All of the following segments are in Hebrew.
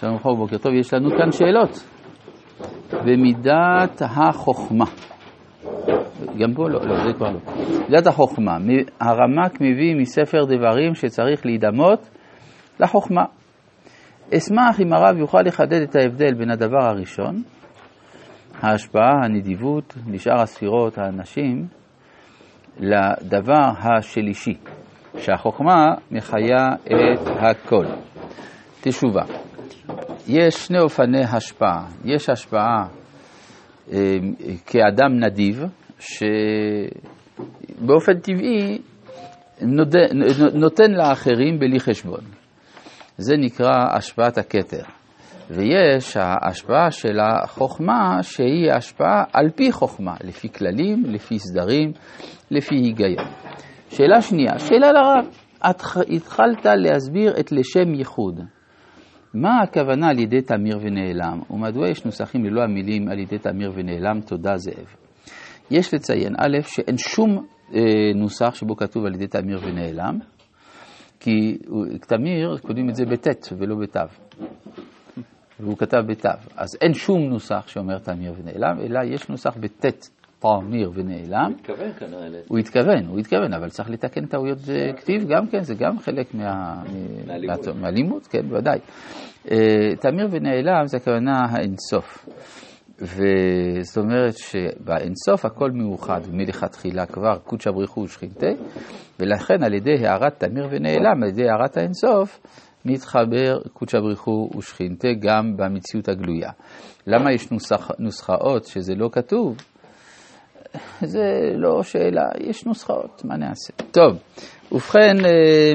שלום וברכה ובוקר טוב, יש לנו כאן שאלות. במידת החוכמה, גם פה לא, לא, זה כבר לא. מידת החוכמה, הרמק מביא מספר דברים שצריך להידמות לחוכמה. אשמח אם הרב יוכל לחדד את ההבדל בין הדבר הראשון, ההשפעה, הנדיבות, לשאר הספירות, האנשים, לדבר השלישי, שהחוכמה מחיה את הכל. תשובה. יש שני אופני השפעה. יש השפעה אה, כאדם נדיב, שבאופן טבעי נותן, לאחרים בלי חשבון. זה נקרא השפעת הכתר. ויש ההשפעה של החוכמה שהיא השפעה על פי חוכמה, לפי כללים, לפי סדרים, לפי היגיון. שאלה שנייה, שאלה לרב, את התחלת להסביר את לשם ייחוד. מה הכוונה על ידי תמיר ונעלם, ומדוע יש נוסחים ללא המילים על ידי תמיר ונעלם, תודה זאב. יש לציין, א', שאין שום אה, נוסח שבו כתוב על ידי תמיר ונעלם, כי תמיר, כותבים את זה בט' ולא בת'. והוא כתב בת'. אז אין שום נוסח שאומר תמיר ונעלם, אלא יש נוסח בט' תמיר ונעלם. הוא התכוון כנראה. הוא התכוון, הוא התכוון, אבל צריך לתקן טעויות כתיב גם כן, זה גם חלק מה... מהלימוד, כן, בוודאי. אה, תמיר ונעלם זה הכוונה האינסוף. וזאת אומרת שבאינסוף הכל מאוחד מלכתחילה כבר קודשא בריחו ושכינתה, ולכן על ידי הערת תמיר ונעלם, על ידי הערת האינסוף, מתחבר קודשא בריחו ושכינתה גם במציאות הגלויה. למה יש נוסח, נוסחאות שזה לא כתוב? זה לא שאלה, יש נוסחאות, מה נעשה? טוב, ובכן, אה,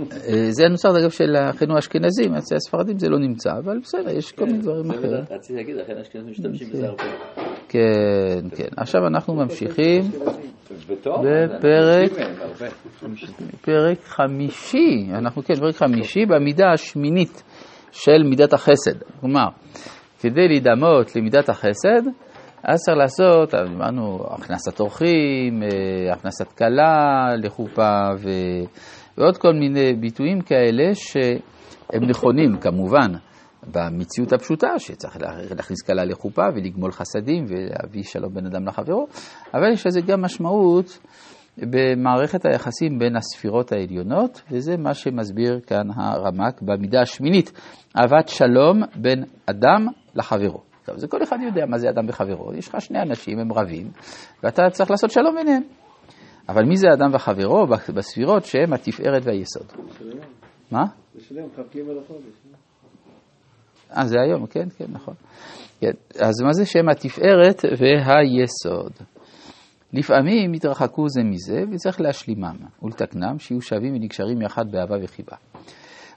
אה, זה הנוסח, אגב, של אחינו האשכנזים, אצל הספרדים זה לא נמצא, אבל בסדר, יש כל מיני דברים אחרים. רציתי להגיד, לכן האשכנזים משתמשים בזה הרבה. כן, כן. עכשיו אנחנו ממשיכים בפרק פרק חמישי, אנחנו כן, פרק חמישי במידה השמינית של מידת החסד. כלומר, כדי להידמות למידת החסד, אז צריך לעשות, אמרנו, הכנסת אורחים, אה, הכנסת כלה לחופה ו... ועוד כל מיני ביטויים כאלה שהם נכונים כמובן במציאות הפשוטה, שצריך להכניס כלה לחופה ולגמול חסדים ולהביא שלום בין אדם לחברו, אבל יש לזה גם משמעות במערכת היחסים בין הספירות העליונות, וזה מה שמסביר כאן הרמק במידה השמינית, אהבת שלום בין אדם לחברו. טוב, זה כל אחד יודע מה זה אדם וחברו. יש לך שני אנשים, הם רבים, ואתה צריך לעשות שלום ביניהם. אבל מי זה אדם וחברו בספירות שהם התפארת והיסוד? מה? זה שלם, כ"ג לחודש. אה, זה היום, כן, כן, נכון. כן. אז מה זה שם התפארת והיסוד? לפעמים יתרחקו זה מזה וצריך להשלימם ולתקנם שיהיו שווים ונקשרים יחד באהבה וחיבה.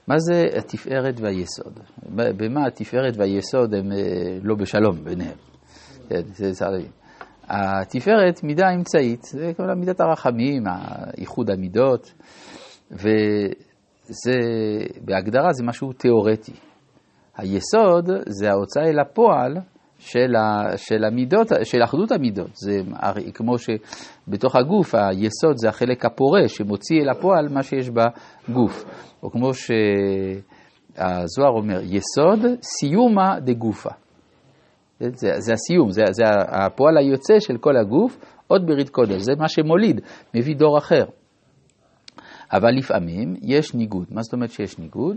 מה זה התפארת והיסוד? במה התפארת והיסוד הם אה, לא בשלום ביניהם? כן. התפארת מידה אמצעית, זה כמובן מידת הרחמים, איחוד המידות, וזה, בהגדרה זה משהו תיאורטי. היסוד זה ההוצאה אל הפועל של, ה, של המידות, של אחדות המידות. זה כמו שבתוך הגוף היסוד זה החלק הפורה שמוציא אל הפועל מה שיש בגוף. או כמו שהזוהר אומר, יסוד סיומה דגופה. זה, זה הסיום, זה, זה הפועל היוצא של כל הגוף, עוד ברית קודש, זה מה שמוליד, מביא דור אחר. אבל לפעמים יש ניגוד. מה זאת אומרת שיש ניגוד?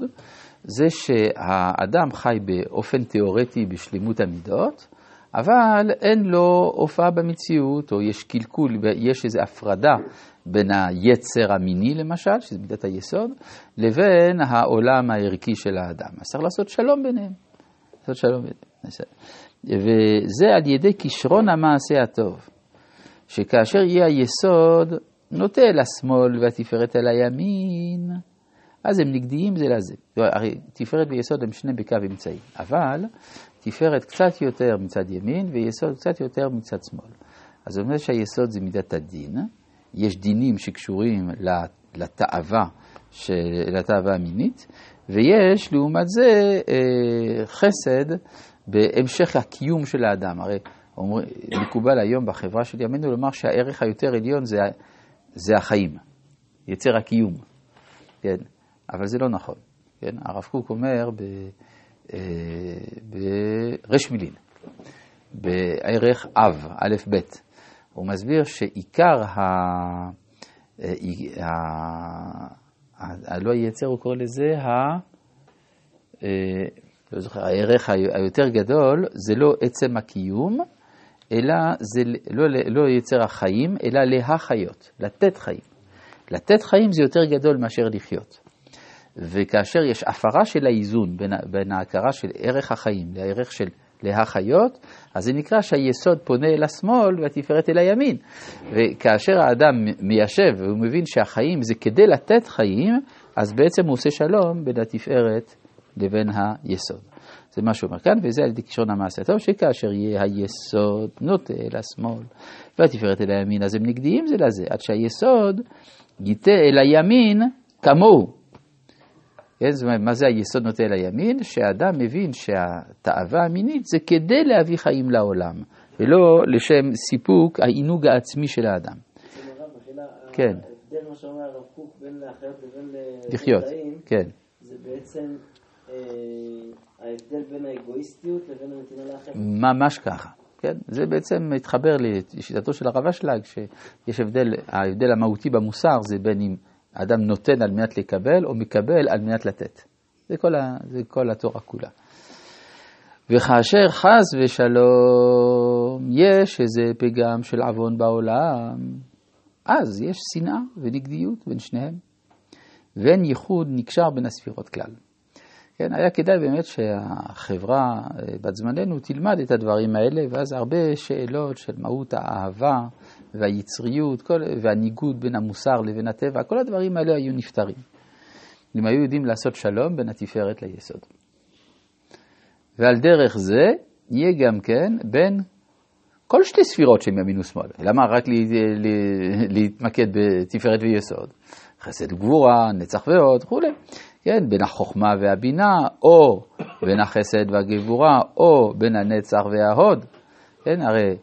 זה שהאדם חי באופן תיאורטי בשלמות המידות, אבל אין לו הופעה במציאות, או יש קלקול, יש איזו הפרדה בין היצר המיני למשל, שזה מידת היסוד, לבין העולם הערכי של האדם. אז צריך לעשות שלום ביניהם. לעשות שלום ביניהם. וזה על ידי כישרון המעשה הטוב, שכאשר יהיה היסוד נוטה אל השמאל והתפארת אל הימין, אז הם נגדיים זה לזה. הרי תפארת ויסוד הם שני בקו אמצעי, אבל תפארת קצת יותר מצד ימין ויסוד קצת יותר מצד שמאל. אז זאת אומרת שהיסוד זה מידת הדין, יש דינים שקשורים לתאווה, לתאווה המינית, ויש לעומת זה אה, חסד בהמשך הקיום של האדם. הרי אומר, מקובל היום בחברה של ימינו לומר שהערך היותר עליון זה, זה החיים, יצר הקיום. כן, אבל זה לא נכון. כן? הרב קוק אומר ב, אה, ברש מילין, בערך אב, א' ב', הוא מסביר שעיקר ה... אה, ה... ה... לא היצר, הוא קורא לזה ה... אה, לא זוכר, הערך היותר גדול זה לא עצם הקיום, אלא זה לא, לא יצר החיים, אלא להחיות, לתת חיים. לתת חיים זה יותר גדול מאשר לחיות. וכאשר יש הפרה של האיזון בין, בין ההכרה של ערך החיים לערך של להחיות, אז זה נקרא שהיסוד פונה אל השמאל והתפארת אל הימין. וכאשר האדם מיישב והוא מבין שהחיים זה כדי לתת חיים, אז בעצם הוא עושה שלום בין התפארת לבין היסוד. זה מה שהוא אומר כאן, וזה על ידי כישרון המעשה הטוב, שכאשר יהיה היסוד נוטה אל השמאל והתפארת אל הימין, אז הם נגדיים זה לזה, עד שהיסוד ייטה אל הימין כמוהו. כן, זאת אומרת, מה זה היסוד נוטה אל הימין? שהאדם מבין שהתאווה המינית זה כדי להביא חיים לעולם, ולא לשם סיפוק העינוג העצמי של האדם. כן. ההבדל, מה שאומר הרב קוק, בין לחיות לבין לחיות, כן. זה בעצם אה, ההבדל בין האגואיסטיות לבין הנתינה לאחר. ממש ככה. כן? זה בעצם מתחבר לשיטתו של הרב אשלג, שיש הבדל, ההבדל המהותי במוסר זה בין אם האדם נותן על מנת לקבל או מקבל על מנת לתת. זה כל, ה, זה כל התורה כולה. וכאשר חס ושלום יש איזה פגם של עוון בעולם, אז יש שנאה ונגדיות בין שניהם, ואין ייחוד נקשר בין הספירות כלל. כן, היה כדאי באמת שהחברה אה, בת זמננו תלמד את הדברים האלה, ואז הרבה שאלות של מהות האהבה והיצריות כל, והניגוד בין המוסר לבין הטבע, כל הדברים האלה היו נפתרים. אם היו יודעים לעשות שלום בין התפארת ליסוד. ועל דרך זה יהיה גם כן בין כל שתי ספירות שהן ימין ושמאל. למה רק לה, לה, להתמקד בתפארת ויסוד? חסד וגבורה, נצח ועוד וכולי. כן, בין החוכמה והבינה, או בין החסד והגבורה, או בין הנצח וההוד. כן, הרי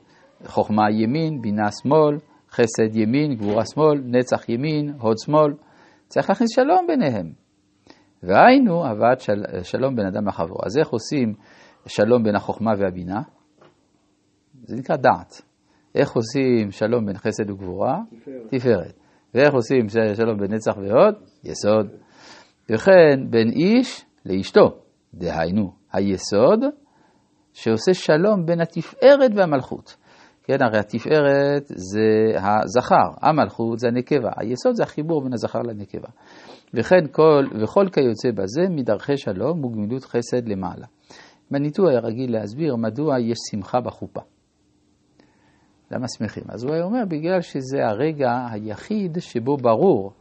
חוכמה ימין, בינה שמאל, חסד ימין, גבורה שמאל, נצח ימין, הוד שמאל. צריך להכניס שלום ביניהם. והיינו הבאת של, שלום בין אדם לחברו. אז איך עושים שלום בין החוכמה והבינה? זה נקרא דעת. איך עושים שלום בין חסד וגבורה? תפארת. ואיך עושים שלום בין נצח והוד? יסוד. וכן בין איש לאשתו, דהיינו, היסוד שעושה שלום בין התפארת והמלכות. כן, הרי התפארת זה הזכר, המלכות זה הנקבה, היסוד זה החיבור בין הזכר לנקבה. וכן כל, וכל כיוצא בזה מדרכי שלום וגמילות חסד למעלה. מניטו היה רגיל להסביר מדוע יש שמחה בחופה. למה שמחים? אז הוא היה אומר, בגלל שזה הרגע היחיד שבו ברור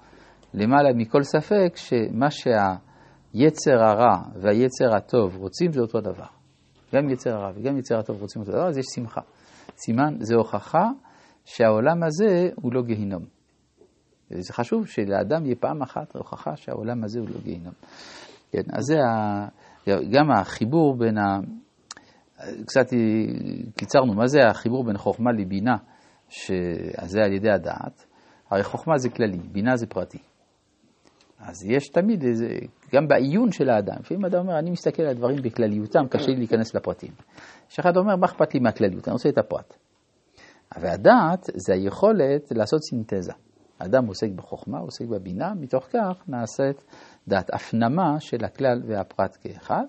למעלה מכל ספק שמה שהיצר הרע והיצר הטוב רוצים זה אותו דבר. גם יצר הרע וגם יצר הטוב רוצים אותו דבר, אז יש שמחה. סימן, זה הוכחה שהעולם הזה הוא לא גיהינום. וזה חשוב שלאדם יהיה פעם אחת הוכחה שהעולם הזה הוא לא גיהינום. כן, אז זה ה... גם החיבור בין ה... קצת קיצרנו, מה זה החיבור בין חוכמה לבינה, שזה על ידי הדעת? הרי חוכמה זה כללי, בינה זה פרטי. אז יש תמיד איזה, גם בעיון של האדם, לפעמים אדם אומר, אני מסתכל על הדברים בכלליותם, קשה לי להיכנס לפרטים. יש אחד אומר, מה אכפת לי מהכלליות, אני רוצה את הפרט. אבל הדעת זה היכולת לעשות סינתזה. האדם עוסק בחוכמה, עוסק בבינה, מתוך כך נעשית דעת הפנמה של הכלל והפרט כאחד.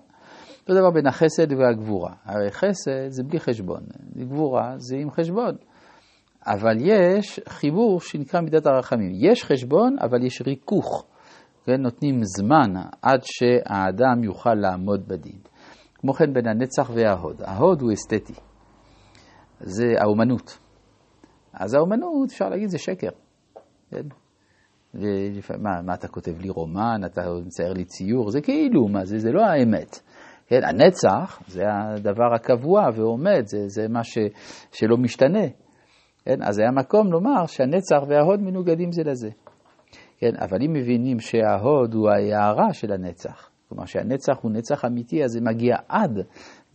אותו דבר בין החסד והגבורה. הרי חסד זה בלי חשבון, גבורה זה עם חשבון. אבל יש חיבור שנקרא מידת הרחמים. יש חשבון, אבל יש ריכוך. ונותנים זמן עד שהאדם יוכל לעמוד בדין. כמו כן בין הנצח וההוד. ההוד הוא אסתטי, זה האומנות. אז האומנות, אפשר להגיד, זה שקר. כן? מה, מה אתה כותב לי רומן, אתה מצייר לי ציור, זה כאילו, מה זה, זה לא האמת. כן, הנצח זה הדבר הקבוע ועומד, זה, זה מה ש, שלא משתנה. כן, אז זה המקום לומר שהנצח וההוד מנוגדים זה לזה. כן, אבל אם מבינים שההוד הוא ההערה של הנצח, כלומר שהנצח הוא נצח אמיתי, אז זה מגיע עד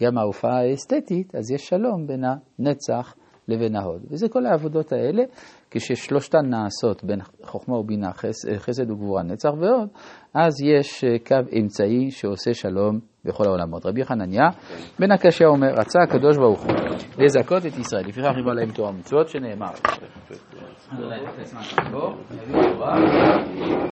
גם ההופעה האסתטית, אז יש שלום בין הנצח לבין ההוד. וזה כל העבודות האלה, כששלושתן נעשות בין חוכמה ובינה, חס, חסד וגבורה, נצח והוד, אז יש אה, קו אמצעי שעושה שלום בכל העולמות. רבי חנניה בן הקשיא אומר, רצה הקדוש ברוך הוא לזכות את ישראל, לפיכך ריבה להם תורה ומצוות, שנאמר.